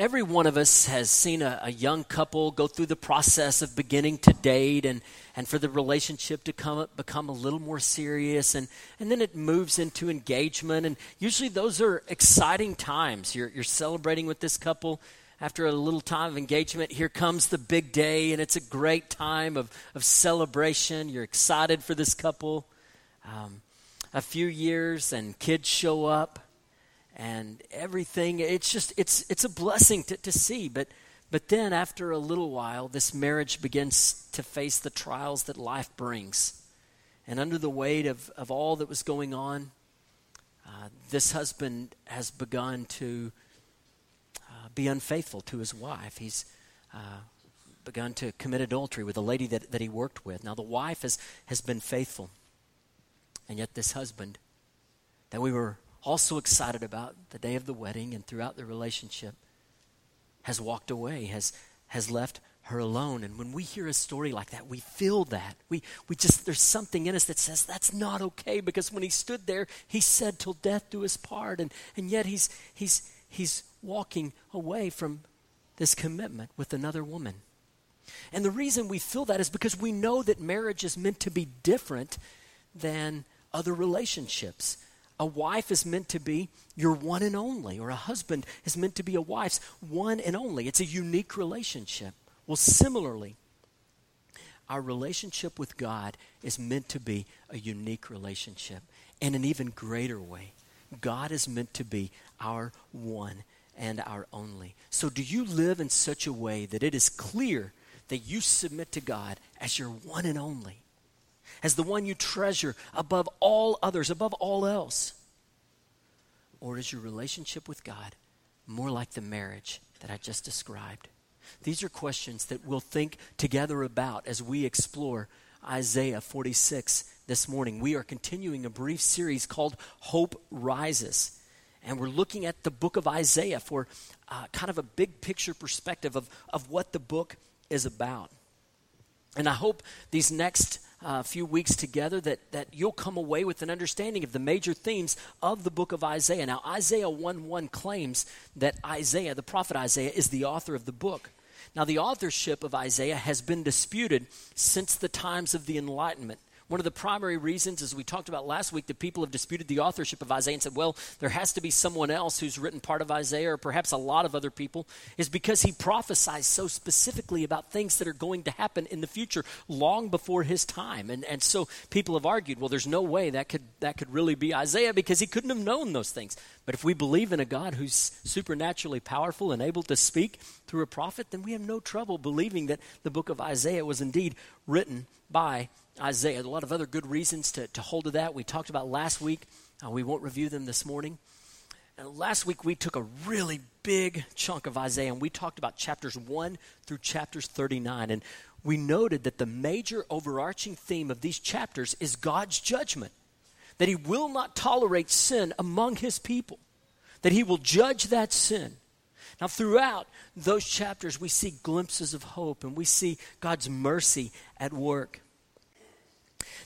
every one of us has seen a, a, young couple go through the process of beginning to date and, and for the relationship to come, become a little more serious. And, and then it moves into engagement. And usually those are exciting times. You're, you're celebrating with this couple. After a little time of engagement, here comes the big day, and it's a great time of, of celebration. You're excited for this couple. Um, a few years, and kids show up and everything it's just it's it's a blessing to, to see. But but then after a little while this marriage begins to face the trials that life brings. And under the weight of, of all that was going on uh, this husband has begun to uh, be unfaithful to his wife. He's uh, begun to commit adultery with a lady that, that he worked with. Now the wife has, has been faithful. And yet this husband that we were also excited about the day of the wedding and throughout the relationship, has walked away, has, has left her alone. And when we hear a story like that, we feel that. We, we just, there's something in us that says that's not okay because when he stood there, he said, till death do us part. And, and yet he's, he's, he's walking away from this commitment with another woman. And the reason we feel that is because we know that marriage is meant to be different than other relationships. A wife is meant to be your one and only, or a husband is meant to be a wife's one and only. It's a unique relationship. Well, similarly, our relationship with God is meant to be a unique relationship. In an even greater way, God is meant to be our one and our only. So, do you live in such a way that it is clear that you submit to God as your one and only? As the one you treasure above all others, above all else? Or is your relationship with God more like the marriage that I just described? These are questions that we'll think together about as we explore Isaiah 46 this morning. We are continuing a brief series called Hope Rises. And we're looking at the book of Isaiah for uh, kind of a big picture perspective of, of what the book is about. And I hope these next uh, few weeks together that, that you'll come away with an understanding of the major themes of the book of Isaiah. Now, Isaiah 1 1 claims that Isaiah, the prophet Isaiah, is the author of the book. Now, the authorship of Isaiah has been disputed since the times of the Enlightenment. One of the primary reasons, as we talked about last week, that people have disputed the authorship of Isaiah and said, well, there has to be someone else who's written part of Isaiah, or perhaps a lot of other people, is because he prophesies so specifically about things that are going to happen in the future long before his time. And, and so people have argued, well, there's no way that could, that could really be Isaiah because he couldn't have known those things. But if we believe in a God who's supernaturally powerful and able to speak through a prophet, then we have no trouble believing that the book of Isaiah was indeed written by Isaiah. A lot of other good reasons to, to hold to that. We talked about last week. Uh, we won't review them this morning. Uh, last week, we took a really big chunk of Isaiah and we talked about chapters 1 through chapters 39. And we noted that the major overarching theme of these chapters is God's judgment, that He will not tolerate sin among His people, that He will judge that sin. Now, throughout those chapters, we see glimpses of hope and we see God's mercy at work.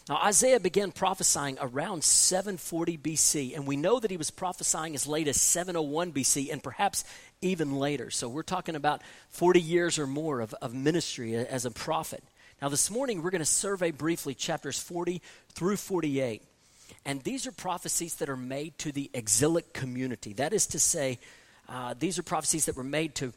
Now, Isaiah began prophesying around 740 BC, and we know that he was prophesying as late as 701 BC and perhaps even later. So we're talking about 40 years or more of, of ministry as a prophet. Now, this morning we're going to survey briefly chapters 40 through 48. And these are prophecies that are made to the exilic community. That is to say, uh, these are prophecies that were made to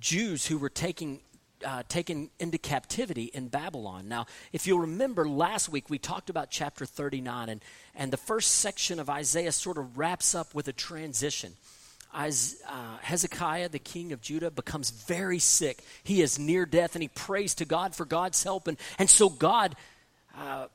Jews who were taking uh, taken into captivity in Babylon. Now, if you'll remember last week, we talked about chapter 39, and, and the first section of Isaiah sort of wraps up with a transition. As, uh, Hezekiah, the king of Judah, becomes very sick. He is near death, and he prays to God for God's help. And, and so God uh,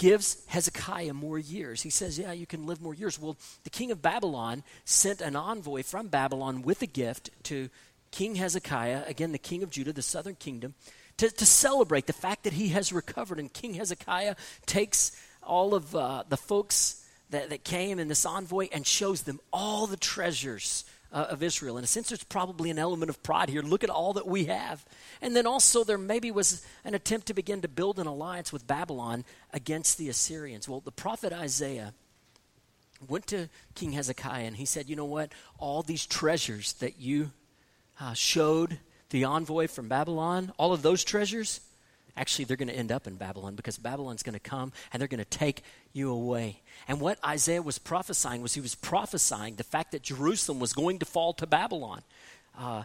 gives Hezekiah more years. He says, Yeah, you can live more years. Well, the king of Babylon sent an envoy from Babylon with a gift to King Hezekiah, again, the king of Judah, the southern kingdom, to, to celebrate the fact that he has recovered. And King Hezekiah takes all of uh, the folks that, that came in this envoy and shows them all the treasures uh, of Israel. In a sense, there's probably an element of pride here. Look at all that we have. And then also, there maybe was an attempt to begin to build an alliance with Babylon against the Assyrians. Well, the prophet Isaiah went to King Hezekiah and he said, You know what? All these treasures that you uh, showed the envoy from Babylon, all of those treasures, actually they're going to end up in Babylon because Babylon's going to come and they're going to take you away. And what Isaiah was prophesying was he was prophesying the fact that Jerusalem was going to fall to Babylon. Uh,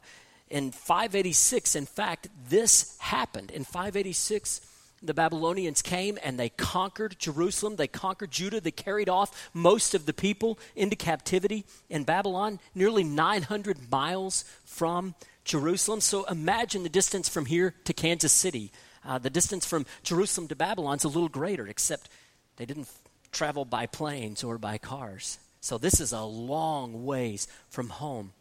in 586, in fact, this happened. In 586, the Babylonians came and they conquered Jerusalem. They conquered Judah. They carried off most of the people into captivity in Babylon, nearly 900 miles from Jerusalem. So imagine the distance from here to Kansas City. Uh, the distance from Jerusalem to Babylon is a little greater, except they didn't f- travel by planes or by cars. So this is a long ways from home.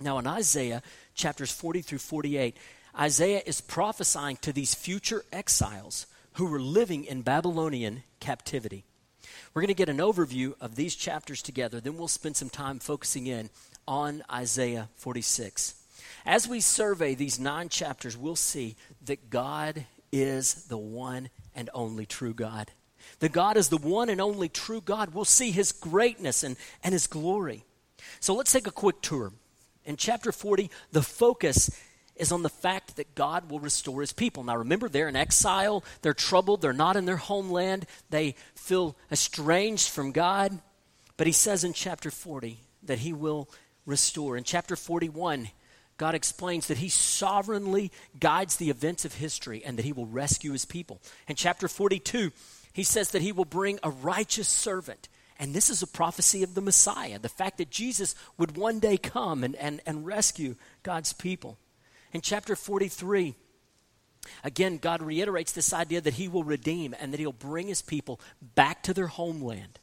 Now, in Isaiah chapters 40 through 48, Isaiah is prophesying to these future exiles who were living in Babylonian captivity. We're going to get an overview of these chapters together, then we'll spend some time focusing in on Isaiah 46. As we survey these nine chapters, we'll see that God is the one and only true God. That God is the one and only true God. We'll see his greatness and, and his glory. So let's take a quick tour. In chapter 40, the focus is on the fact that God will restore his people. Now remember, they're in exile, they're troubled, they're not in their homeland, they feel estranged from God. But he says in chapter 40 that he will restore. In chapter 41, God explains that he sovereignly guides the events of history and that he will rescue his people. In chapter 42, he says that he will bring a righteous servant and this is a prophecy of the Messiah, the fact that Jesus would one day come and, and, and rescue God's people. In chapter 43, again, God reiterates this idea that he will redeem and that he'll bring his people back to their homeland.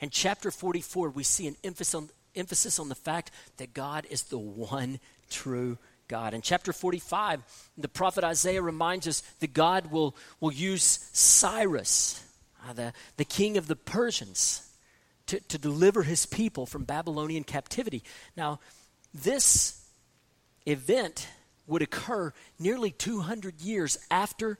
In chapter 44, we see an emphasis on, emphasis on the fact that God is the one true God. In chapter 45, the prophet Isaiah reminds us that God will, will use Cyrus, uh, the, the king of the Persians, to, to deliver his people from Babylonian captivity. Now, this event would occur nearly 200 years after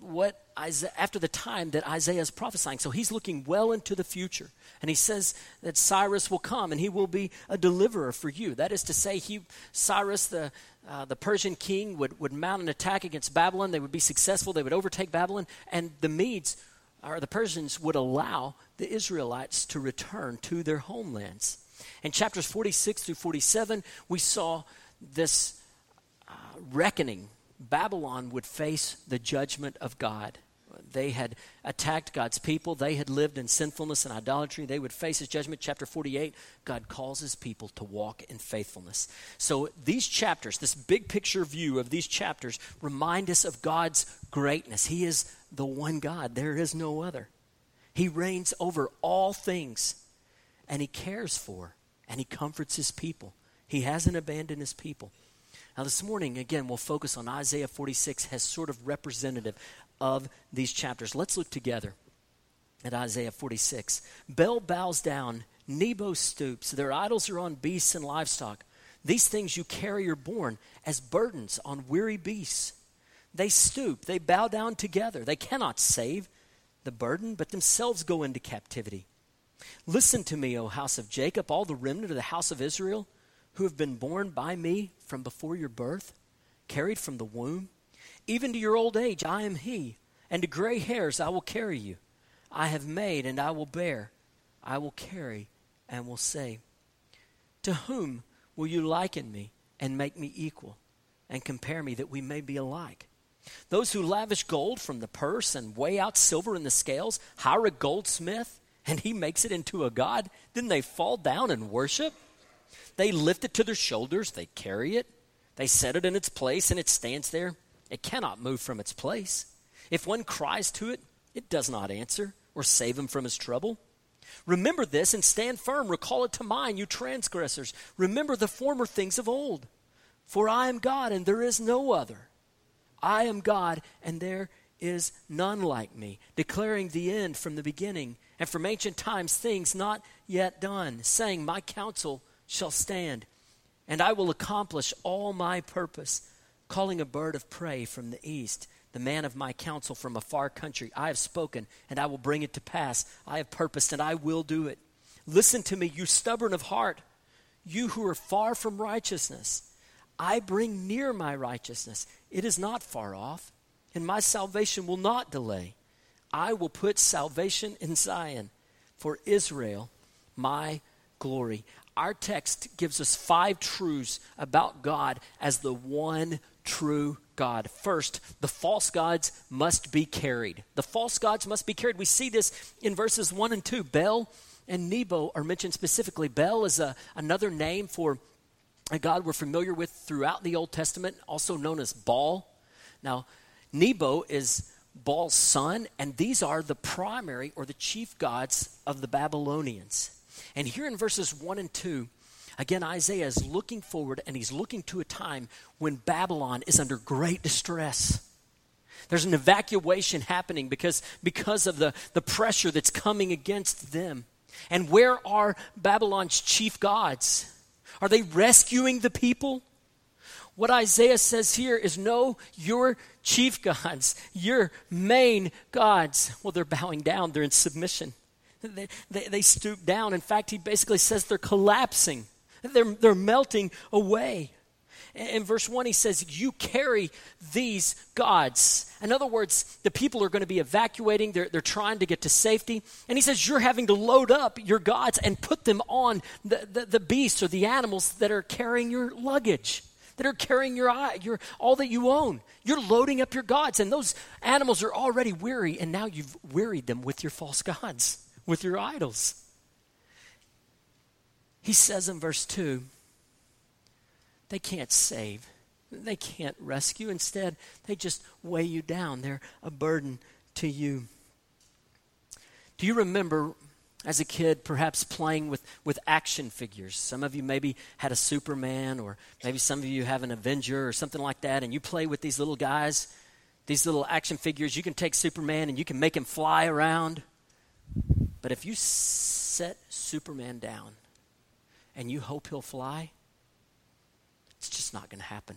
what Isaiah, after the time that Isaiah is prophesying. So he's looking well into the future. And he says that Cyrus will come and he will be a deliverer for you. That is to say, he, Cyrus, the, uh, the Persian king, would, would mount an attack against Babylon. They would be successful. They would overtake Babylon. And the Medes or the Persians would allow the Israelites to return to their homelands. In chapters 46 through 47, we saw this reckoning. Babylon would face the judgment of God. They had attacked God's people. They had lived in sinfulness and idolatry. They would face his judgment. Chapter 48, God calls his people to walk in faithfulness. So these chapters, this big picture view of these chapters, remind us of God's greatness. He is the one God, there is no other. He reigns over all things, and he cares for and he comforts his people. He hasn't abandoned his people. Now, this morning, again, we'll focus on Isaiah 46 as sort of representative of these chapters. Let's look together at Isaiah 46. Bel bows down, Nebo stoops. Their idols are on beasts and livestock. These things you carry are borne as burdens on weary beasts. They stoop, they bow down together. They cannot save the burden, but themselves go into captivity. Listen to me, O house of Jacob, all the remnant of the house of Israel, who have been borne by me from before your birth, carried from the womb. Even to your old age, I am he, and to gray hairs I will carry you. I have made, and I will bear. I will carry, and will say, To whom will you liken me and make me equal, and compare me that we may be alike? Those who lavish gold from the purse and weigh out silver in the scales hire a goldsmith, and he makes it into a god. Then they fall down and worship. They lift it to their shoulders, they carry it, they set it in its place, and it stands there. It cannot move from its place. If one cries to it, it does not answer or save him from his trouble. Remember this and stand firm. Recall it to mind, you transgressors. Remember the former things of old. For I am God, and there is no other. I am God, and there is none like me, declaring the end from the beginning, and from ancient times things not yet done, saying, My counsel shall stand, and I will accomplish all my purpose, calling a bird of prey from the east, the man of my counsel from a far country. I have spoken, and I will bring it to pass. I have purposed, and I will do it. Listen to me, you stubborn of heart, you who are far from righteousness. I bring near my righteousness. It is not far off, and my salvation will not delay. I will put salvation in Zion for Israel, my glory. Our text gives us five truths about God as the one true God. First, the false gods must be carried. The false gods must be carried. We see this in verses 1 and 2. Bel and Nebo are mentioned specifically. Bel is a, another name for a God we're familiar with throughout the Old Testament, also known as Baal. Now, Nebo is Baal's son, and these are the primary or the chief gods of the Babylonians. And here in verses 1 and 2, again, Isaiah is looking forward and he's looking to a time when Babylon is under great distress. There's an evacuation happening because, because of the, the pressure that's coming against them. And where are Babylon's chief gods? Are they rescuing the people? What Isaiah says here is no, your chief gods, your main gods, well, they're bowing down, they're in submission. They, they, they stoop down. In fact, he basically says they're collapsing, they're, they're melting away. In verse 1, he says, You carry these gods. In other words, the people are going to be evacuating. They're, they're trying to get to safety. And he says, You're having to load up your gods and put them on the, the, the beasts or the animals that are carrying your luggage, that are carrying your, your, all that you own. You're loading up your gods. And those animals are already weary, and now you've wearied them with your false gods, with your idols. He says in verse 2, they can't save. They can't rescue. Instead, they just weigh you down. They're a burden to you. Do you remember as a kid perhaps playing with, with action figures? Some of you maybe had a Superman, or maybe some of you have an Avenger or something like that, and you play with these little guys, these little action figures. You can take Superman and you can make him fly around. But if you set Superman down and you hope he'll fly, it's just not going to happen.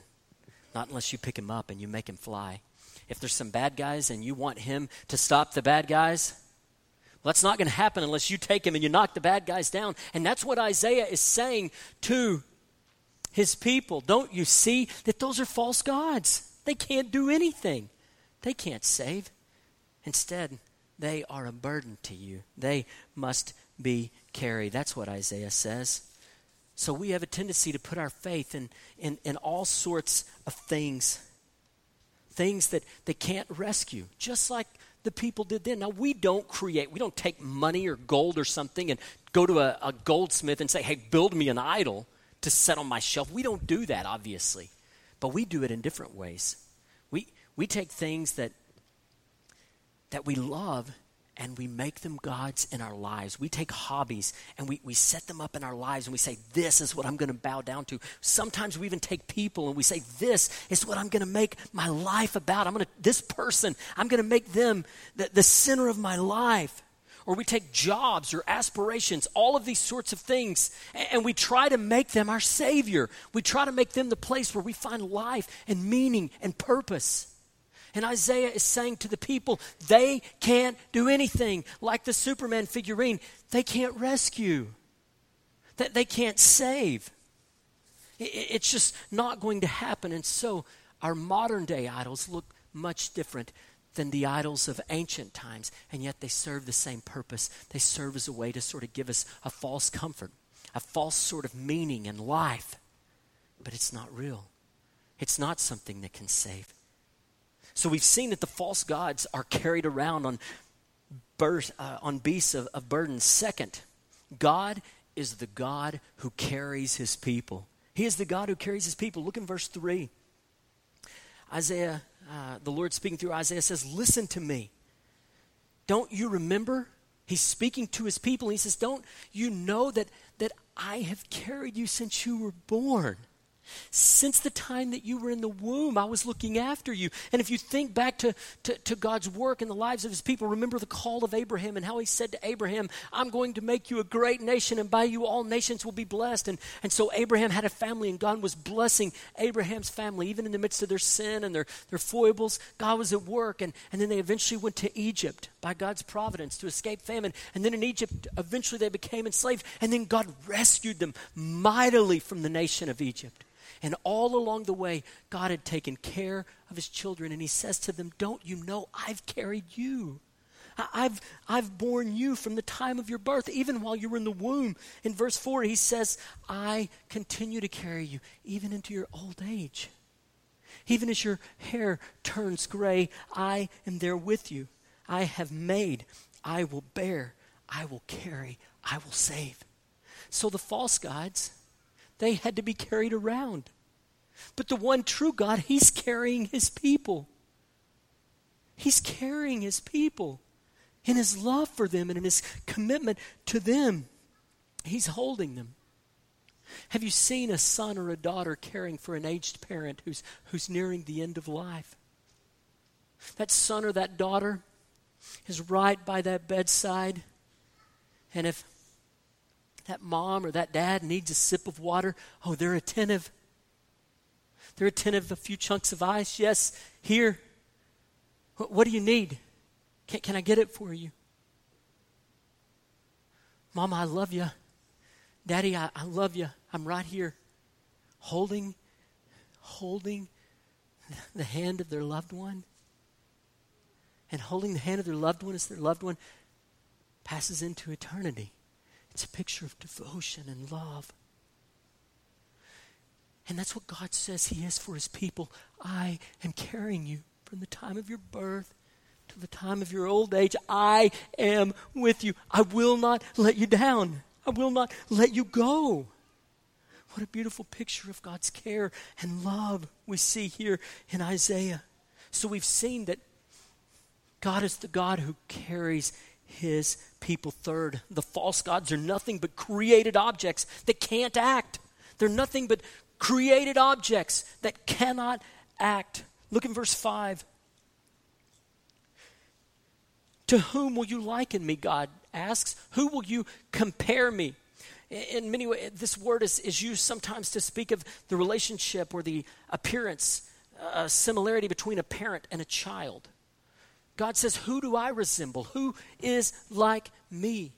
Not unless you pick him up and you make him fly. If there's some bad guys and you want him to stop the bad guys, well, that's not going to happen unless you take him and you knock the bad guys down. And that's what Isaiah is saying to his people. Don't you see that those are false gods? They can't do anything, they can't save. Instead, they are a burden to you. They must be carried. That's what Isaiah says. So we have a tendency to put our faith in, in, in all sorts of things, things that they can't rescue, just like the people did then. Now, we don't create, we don't take money or gold or something and go to a, a goldsmith and say, hey, build me an idol to set on my shelf. We don't do that, obviously, but we do it in different ways. We, we take things that, that we love and we make them gods in our lives. We take hobbies and we, we set them up in our lives and we say, This is what I'm going to bow down to. Sometimes we even take people and we say, This is what I'm going to make my life about. I'm going to, this person, I'm going to make them the, the center of my life. Or we take jobs or aspirations, all of these sorts of things, and, and we try to make them our Savior. We try to make them the place where we find life and meaning and purpose. And Isaiah is saying to the people, they can't do anything. Like the Superman figurine, they can't rescue, that they can't save. It's just not going to happen. And so our modern day idols look much different than the idols of ancient times, and yet they serve the same purpose. They serve as a way to sort of give us a false comfort, a false sort of meaning in life. But it's not real, it's not something that can save. So we've seen that the false gods are carried around on, birth, uh, on beasts of, of burden. Second, God is the God who carries his people. He is the God who carries his people. Look in verse 3. Isaiah, uh, the Lord speaking through Isaiah says, Listen to me. Don't you remember? He's speaking to his people. He says, Don't you know that, that I have carried you since you were born? Since the time that you were in the womb, I was looking after you. And if you think back to, to, to, God's work in the lives of his people, remember the call of Abraham and how he said to Abraham, I'm going to make you a great nation, and by you all nations will be blessed. And, and so Abraham had a family, and God was blessing Abraham's family, even in the midst of their sin and their, their foibles. God was at work. And, and then they eventually went to Egypt by God's providence to escape famine. And then in Egypt, eventually they became enslaved. And then God rescued them mightily from the nation of Egypt. And all along the way, God had taken care of his children. And he says to them, Don't you know I've carried you? I've, I've borne you from the time of your birth, even while you were in the womb. In verse 4, he says, I continue to carry you even into your old age. Even as your hair turns gray, I am there with you. I have made, I will bear, I will carry, I will save. So the false gods, they had to be carried around. But the one true God, He's carrying His people. He's carrying His people in His love for them and in His commitment to them. He's holding them. Have you seen a son or a daughter caring for an aged parent who's, who's nearing the end of life? That son or that daughter is right by that bedside. And if that mom or that dad needs a sip of water, oh, they're attentive. They're attentive. A few chunks of ice. Yes, here. What, what do you need? Can, can I get it for you? Mama, I love you. Daddy, I, I love you. I'm right here. Holding, holding the hand of their loved one. And holding the hand of their loved one as their loved one passes into eternity. It's a picture of devotion and love. And that's what God says He is for His people. I am carrying you from the time of your birth to the time of your old age. I am with you. I will not let you down. I will not let you go. What a beautiful picture of God's care and love we see here in Isaiah. So we've seen that God is the God who carries his people. Third, the false gods are nothing but created objects that can't act. They're nothing but created objects that cannot act. Look in verse 5. To whom will you liken me, God asks? Who will you compare me? In many ways, this word is, is used sometimes to speak of the relationship or the appearance, uh, similarity between a parent and a child. God says, Who do I resemble? Who is like me?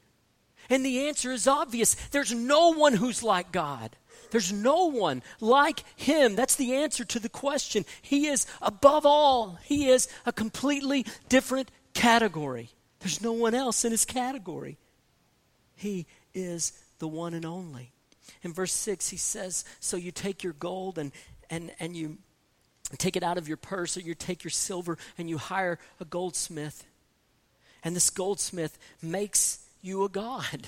And the answer is obvious there's no one who's like God. There's no one like him. That's the answer to the question. He is above all, he is a completely different category. There's no one else in his category. He is the one and only. In verse 6, he says, So you take your gold and, and, and you take it out of your purse, or you take your silver and you hire a goldsmith. And this goldsmith makes you a god.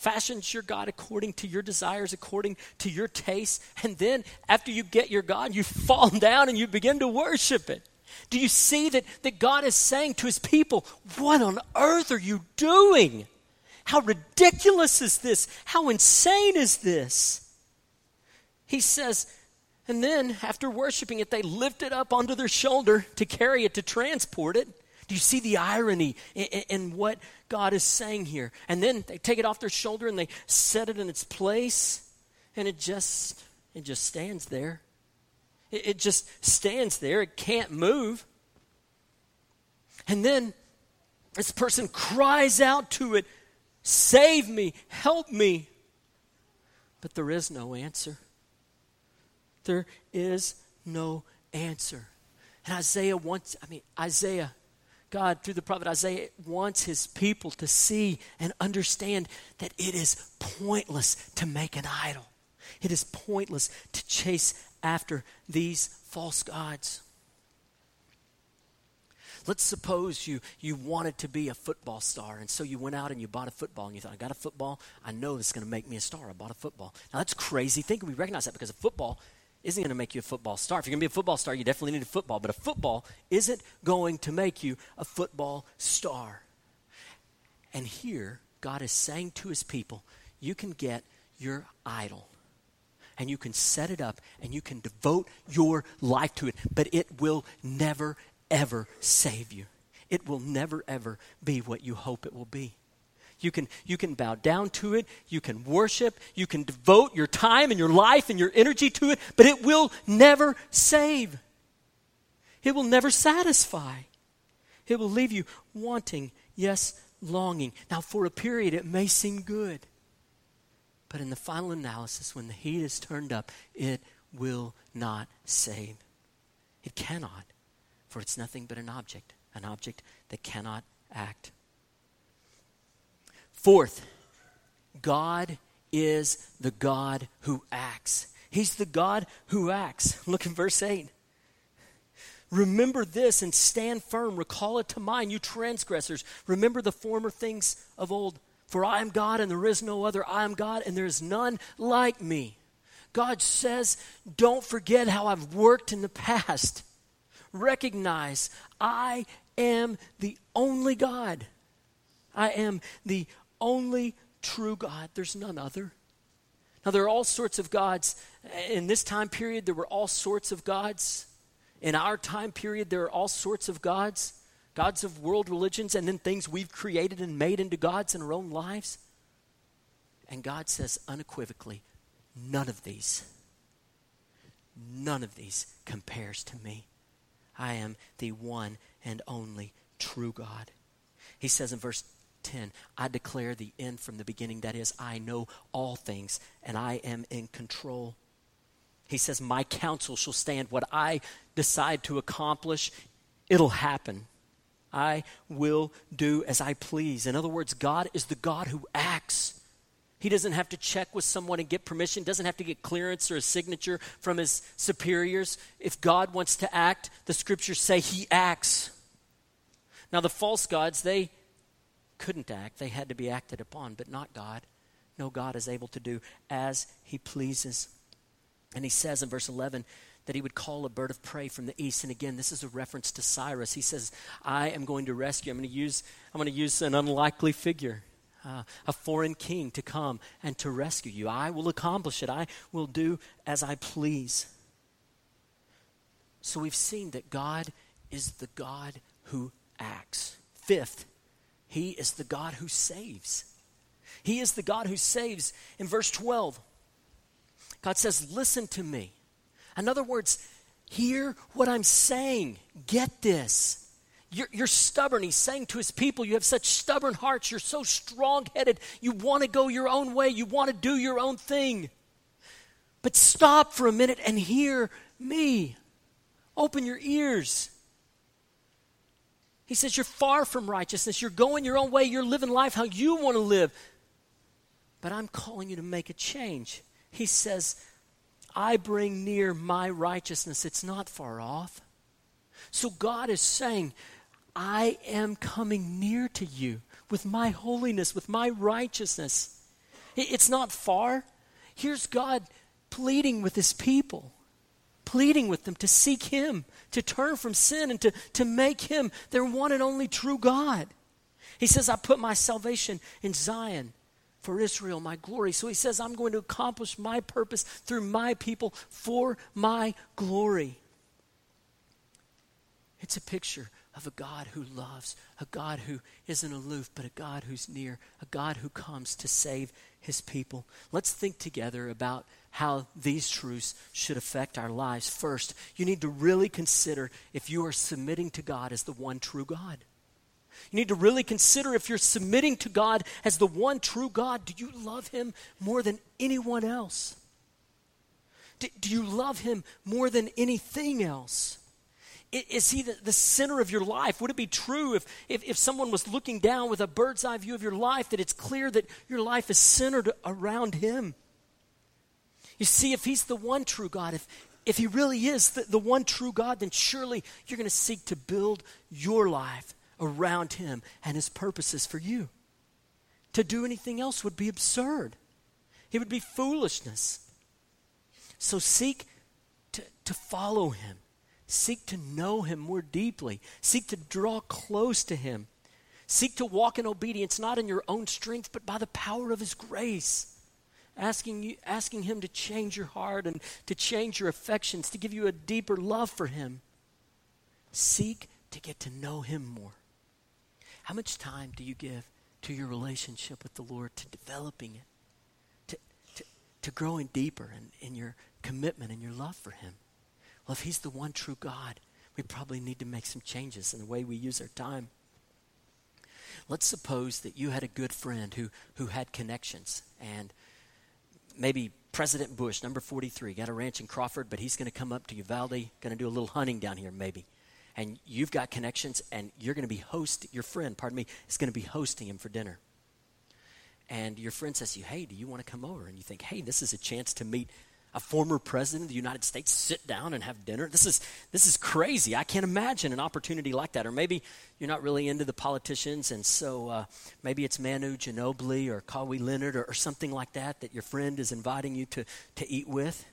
Fashions your God according to your desires, according to your tastes. And then, after you get your God, you fall down and you begin to worship it. Do you see that, that God is saying to his people, What on earth are you doing? How ridiculous is this? How insane is this? He says, and then, after worshiping it, they lift it up onto their shoulder to carry it, to transport it. Do you see the irony in, in, in, what God is saying here? And then they take it off their shoulder and they set it in its place, and it just it just stands there. It, it just stands there. It can't move. And then this person cries out to it, "Save me! Help me!" But there is no answer. There is no answer. And Isaiah wants, I mean, Isaiah, God, through the prophet Isaiah, wants his people to see and understand that it is pointless to make an idol. It is pointless to chase after these false gods. Let's suppose you, you wanted to be a football star, and so you went out and you bought a football, and you thought, I got a football, I know this is going to make me a star. I bought a football. Now, that's crazy thinking. We recognize that because a football isn't going to make you a football star. If you're going to be a football star, you definitely need a football. But a football isn't going to make you a football star. And here, God is saying to his people, you can get your idol and you can set it up and you can devote your life to it, but it will never, ever save you. It will never, ever be what you hope it will be. You can, you can bow down to it. You can worship. You can devote your time and your life and your energy to it, but it will never save. It will never satisfy. It will leave you wanting, yes, longing. Now, for a period, it may seem good. But in the final analysis, when the heat is turned up, it will not save. It cannot, for it's nothing but an object, an object that cannot act. Fourth, God is the God who acts. He's the God who acts. Look in verse 8. Remember this and stand firm. Recall it to mind, you transgressors. Remember the former things of old. For I am God and there is no other. I am God and there is none like me. God says, don't forget how I've worked in the past. Recognize I am the only God. I am the only true God. There's none other. Now, there are all sorts of gods. In this time period, there were all sorts of gods. In our time period, there are all sorts of gods gods of world religions, and then things we've created and made into gods in our own lives. And God says unequivocally, none of these, none of these compares to me. I am the one and only true God. He says in verse 10, I declare the end from the beginning. That is, I know all things and I am in control. He says, My counsel shall stand. What I decide to accomplish, it'll happen. I will do as I please. In other words, God is the God who acts. He doesn't have to check with someone and get permission, doesn't have to get clearance or a signature from his superiors. If God wants to act, the scriptures say he acts. Now, the false gods, they couldn't act, they had to be acted upon, but not God. No, God is able to do as he pleases. And he says in verse 11 that he would call a bird of prey from the east. And again, this is a reference to Cyrus. He says, I am going to rescue. I'm going to use, I'm going to use an unlikely figure. Uh, a foreign king to come and to rescue you. I will accomplish it. I will do as I please. So we've seen that God is the God who acts. Fifth, he is the God who saves. He is the God who saves. In verse 12, God says, Listen to me. In other words, hear what I'm saying. Get this. You're, you're, stubborn. He's saying to his people, You have such stubborn hearts. You're so strong headed. You want to go your own way. You want to do your own thing. But stop for a minute and hear me. Open your ears. He says, You're far from righteousness. You're going your own way. You're living life how you want to live. But I'm calling you to make a change. He says, I bring near my righteousness. It's not far off. So God is saying, I am coming near to you with my holiness, with my righteousness. It's not far. Here's God pleading with his people pleading with them to seek Him, to turn from sin, and to, to make Him their one and only true God. He says, I put my salvation in Zion for Israel, my glory. So he says, I'm going to accomplish my purpose through my people for my glory. It's a picture of a God who loves, a God who isn't aloof, but a God who's near, a God who comes to save his people. Let's think together about how these truths should affect our lives. First, you need to really consider if you are submitting to God as the one true God. You need to really consider if you're submitting to God as the one true God, do you love Him more than anyone else? Do, do you love Him more than anything else? Is he the, the, center of your life? Would it be true if, if, if someone was looking down with a bird's eye view of your life that it's clear that your life is centered around him? You see, if He's the one true God, if, if He really is the, the one true God, then surely you're going to seek to build your life around Him and His purposes for you. To do anything else would be absurd, it would be foolishness. So seek to, to follow Him, seek to know Him more deeply, seek to draw close to Him. Seek to walk in obedience, not in your own strength, but by the power of His grace asking, you, asking Him to change your heart and to change your affections, to give you a deeper love for Him. Seek to get to know Him more. How much time do you give to your relationship with the Lord, to developing it, to, to, to growing deeper in, in your commitment and your love for Him? Well, if He's the one true God, we probably need to make some changes in the way we use our time. Let's suppose that you had a good friend who, who had connections and maybe President Bush, number 43, got a ranch in Crawford, but he's going to come up to Uvalde, going to do a little hunting down here, maybe. And you've got connections, and you're going to be host. Your friend, pardon me, is going to be hosting him for dinner. And your friend says to you, "Hey, do you want to come over?" And you think, "Hey, this is a chance to meet a former president of the United States sit down and have dinner. This is this is crazy. I can't imagine an opportunity like that. Or maybe you're not really into the politicians, and so uh, maybe it's Manu Ginobili or Kawhi Leonard or, or something like that that your friend is inviting you to to eat with.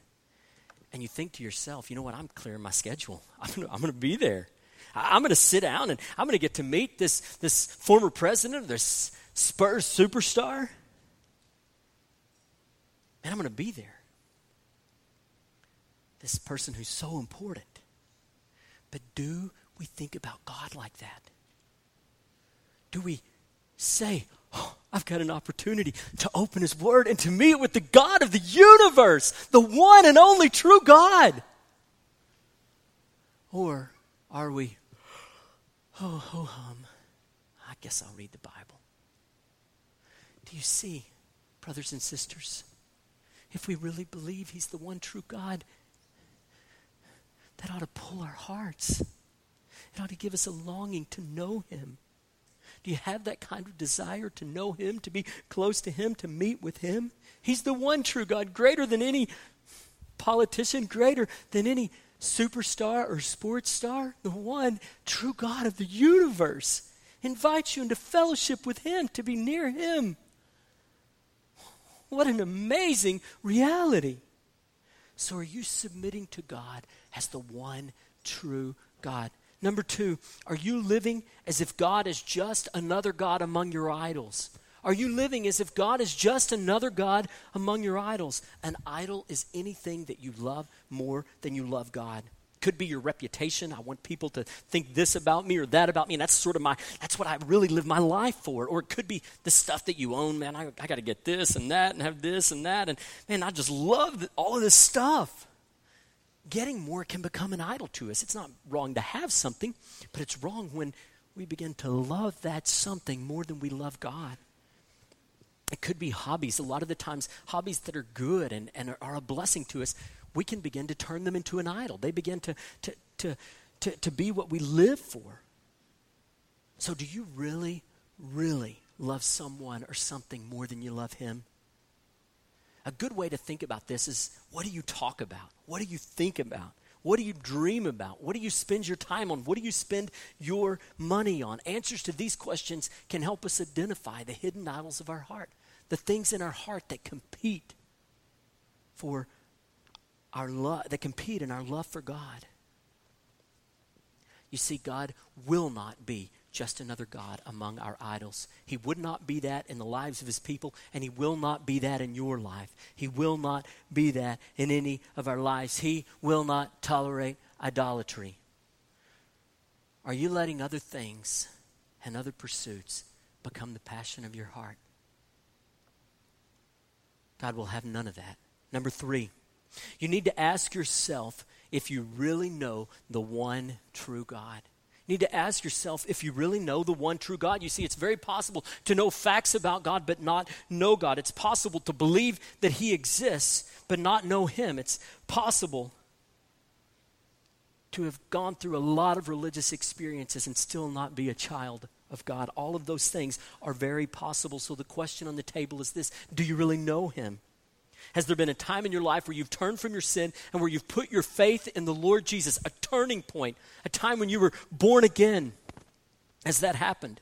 And you think to yourself, you know what? I'm clearing my schedule. I'm gonna, I'm going to be there. I'm going to sit down and I'm going to get to meet this this former president, or this Spurs superstar, and I'm going to be there this person who's so important. But do we think about God like that? Do we say, oh, I've got an opportunity to open His Word and to meet with the God of the universe, the one and only true God? Or are we, oh, ho hum, I guess I'll read the Bible. Do you see, brothers and sisters, if we really believe He's the one true God, that ought to pull our hearts. It ought to give us a longing to know Him. Do you have that kind of desire to know Him, to be close to Him, to meet with Him? He's the one true God, greater than any politician, greater than any superstar or sports star. The one true God of the universe invites you into fellowship with Him, to be near Him. What an amazing reality. So, are you submitting to God as the one true God? Number two, are you living as if God is just another God among your idols? Are you living as if God is just another God among your idols? An idol is anything that you love more than you love God could be your reputation. I want people to think this about me or that about me. And that's sort of my, that's what I really live my life for. Or it could be the stuff that you own. Man, I, I got to get this and that and have this and that. And man, I just love all of this stuff. Getting more can become an idol to us. It's not wrong to have something, but it's wrong when we begin to love that something more than we love God. It could be hobbies. A lot of the times, hobbies that are good and, and are, are a blessing to us, we can begin to turn them into an idol. They begin to, to, to, to, to be what we live for. So, do you really, really love someone or something more than you love him? A good way to think about this is what do you talk about? What do you think about? What do you dream about? What do you spend your time on? What do you spend your money on? Answers to these questions can help us identify the hidden idols of our heart, the things in our heart that compete for our love, that compete in our love for God. You see, God will not be just another God among our idols. He would not be that in the lives of his people, and he will not be that in your life. He will not be that in any of our lives. He will not tolerate idolatry. Are you letting other things and other pursuits become the passion of your heart? God will have none of that. Number three, you need to ask yourself if you really know the one true God. You need to ask yourself if you really know the one true God. You see, it's very possible to know facts about God but not know God. It's possible to believe that He exists but not know Him. It's possible to have gone through a lot of religious experiences and still not be a child of God. All of those things are very possible. So the question on the table is this Do you really know Him? Has there been a time in your life where you've turned from your sin and where you've put your faith in the Lord Jesus, a turning point, a time when you were born again? Has that happened?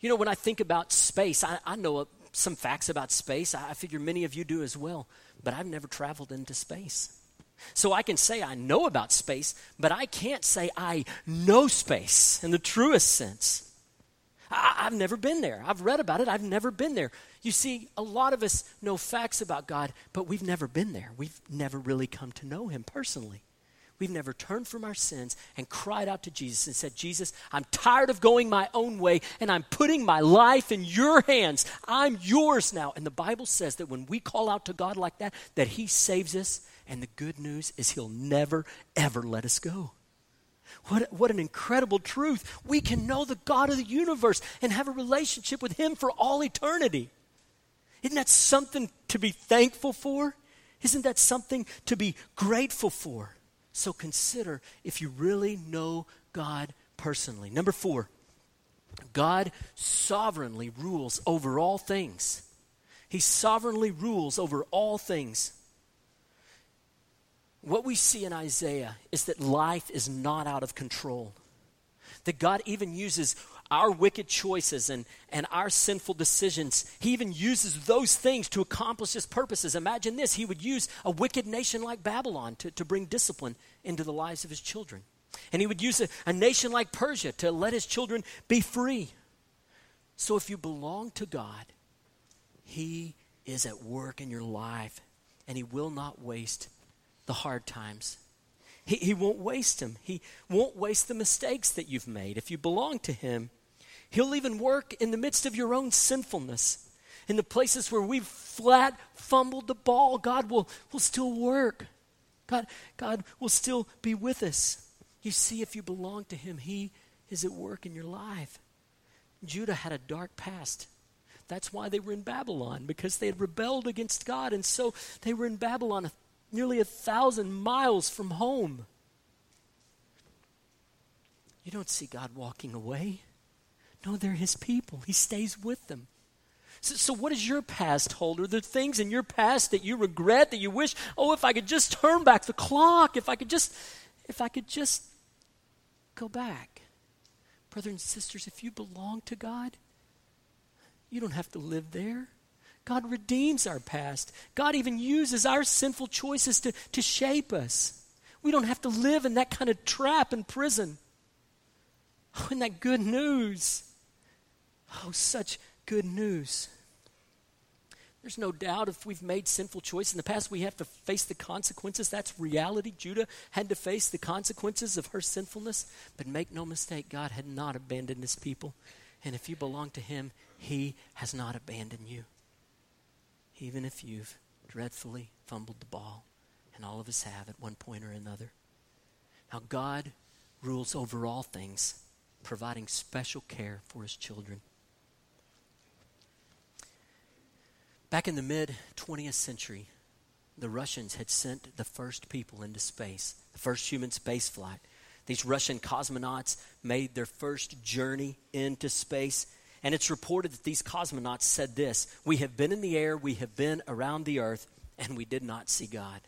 You know, when I think about space, I, I know some facts about space. I figure many of you do as well, but I've never traveled into space. So I can say I know about space, but I can't say I know space in the truest sense. I, have never been there. I've read about it. I've never been there. You see, a lot of us know facts about God, but we've never been there. We've never really come to know Him personally. We've never turned from our sins and cried out to Jesus and said, Jesus, I'm tired of going my own way and I'm putting my life in your hands. I'm yours now. And the Bible says that when we call out to God like that, that He saves us. And the good news is He'll never, ever let us go. What, what an incredible truth. We can know the God of the universe and have a relationship with Him for all eternity. Isn't that something to be thankful for? Isn't that something to be grateful for? So consider if you really know God personally. Number four, God sovereignly rules over all things. He sovereignly rules over all things. What we see in Isaiah is that life is not out of control. That God even uses our wicked choices and, and our sinful decisions, He even uses those things to accomplish His purposes. Imagine this He would use a wicked nation like Babylon to, to bring discipline into the lives of His children. And He would use a, a nation like Persia to let His children be free. So if you belong to God, He is at work in your life, and He will not waste the hard times. He, he won't waste them. He won't waste the mistakes that you've made. If you belong to Him, He'll even work in the midst of your own sinfulness. In the places where we've flat fumbled the ball, God will, will still work. God, God will still be with us. You see, if you belong to Him, He is at work in your life. Judah had a dark past. That's why they were in Babylon, because they had rebelled against God. And so they were in Babylon, nearly a thousand miles from home. You don't see God walking away. No, they're His people, He stays with them. So, so, what does your past hold? Are there things in your past that you regret, that you wish, oh, if I could just turn back the clock, if I could just, if I could just go back? Brothers and sisters, if you belong to God, you don't have to live there. God redeems our past. God even uses our sinful choices to, to shape us. We don't have to live in that kind of trap and prison. Oh, isn't that good news? Oh, such good news. There's no doubt if we've made sinful choices in the past, we have to face the consequences. That's reality. Judah had to face the consequences of her sinfulness. But make no mistake, God had not abandoned his people. And if you belong to him, he has not abandoned you even if you've dreadfully fumbled the ball, and all of us have at one point or another. Now, God rules over all things, providing special care for his children. Back in the mid 20th century, the Russians had sent the first people into space, the first human space flight. These Russian cosmonauts made their first journey into space and it's reported that these cosmonauts said this We have been in the air, we have been around the earth, and we did not see God.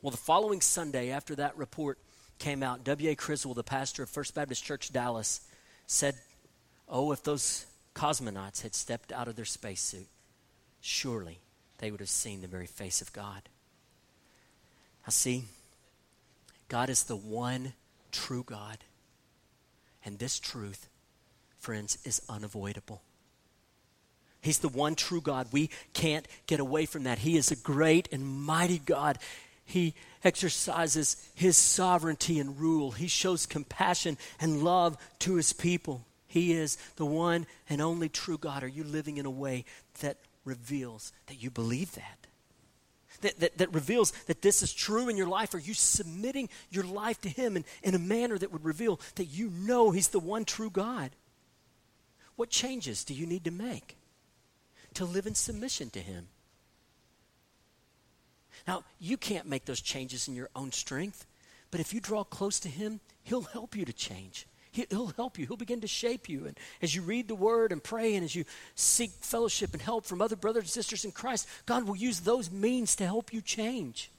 Well, the following Sunday, after that report came out, W.A. Criswell, the pastor of First Baptist Church Dallas, said, Oh, if those cosmonauts had stepped out of their spacesuit, surely they would have seen the very face of God. Now, see, God is the one true God. And this truth friends, is unavoidable. He's the one true God. We can't get away from that. He is a great and mighty God. He exercises his sovereignty and rule. He shows compassion and love to his people. He is the one and only true God. Are you living in a way that reveals that you believe that? That, that, that reveals that this is true in your life? Are you submitting your life to Him in, in a manner that would reveal that you know He's the one true God? What changes do you need to make to live in submission to Him? Now, you can't make those changes in your own strength, but if you draw close to Him, He'll help you to change. He'll help you. He'll begin to shape you. And as you read the Word and pray, and as you seek fellowship and help from other brothers and sisters in Christ, God will use those means to help you change.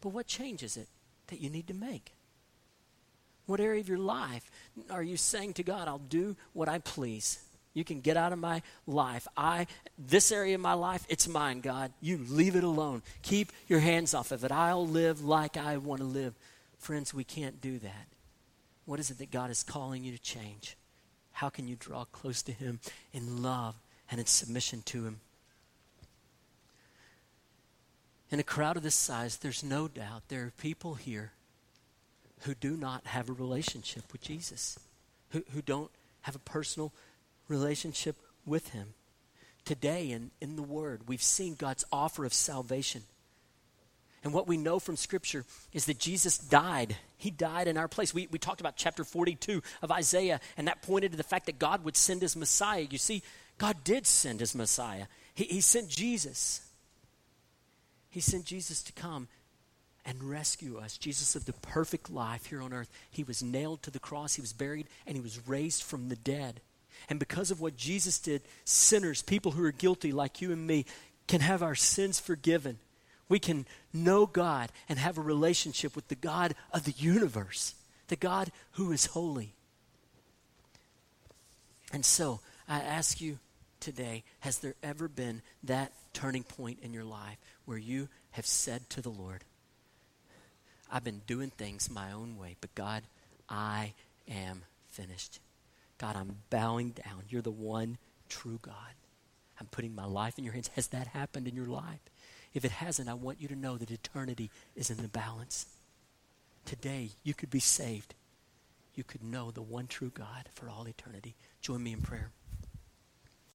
But what change is it that you need to make? What area of your life are you saying to God, I'll do what I please? You can get out of my life. I this area of my life, it's mine, God. You leave it alone. Keep your hands off of it. I'll live like I want to live. Friends, we can't do that. What is it that God is calling you to change? How can you draw close to him in love and in submission to him? In a crowd of this size, there's no doubt there are people here who do not have a relationship with Jesus, who, who don't have a personal relationship with Him. Today, in, in the Word, we've seen God's offer of salvation. And what we know from Scripture is that Jesus died. He died in our place. We, we talked about chapter 42 of Isaiah, and that pointed to the fact that God would send his Messiah. You see, God did send his Messiah. He, he sent Jesus. He sent Jesus to come and rescue us. Jesus lived a perfect life here on earth. He was nailed to the cross, he was buried, and he was raised from the dead. And because of what Jesus did, sinners, people who are guilty like you and me, can have our sins forgiven. We can know God and have a relationship with the God of the universe, the God who is holy. And so, I ask you today has there ever been that turning point in your life where you have said to the Lord, I've been doing things my own way, but God, I am finished. God, I'm bowing down. You're the one true God. I'm putting my life in your hands. Has that happened in your life? If it hasn't, I want you to know that eternity is in the balance. Today, you could be saved. You could know the one true God for all eternity. Join me in prayer.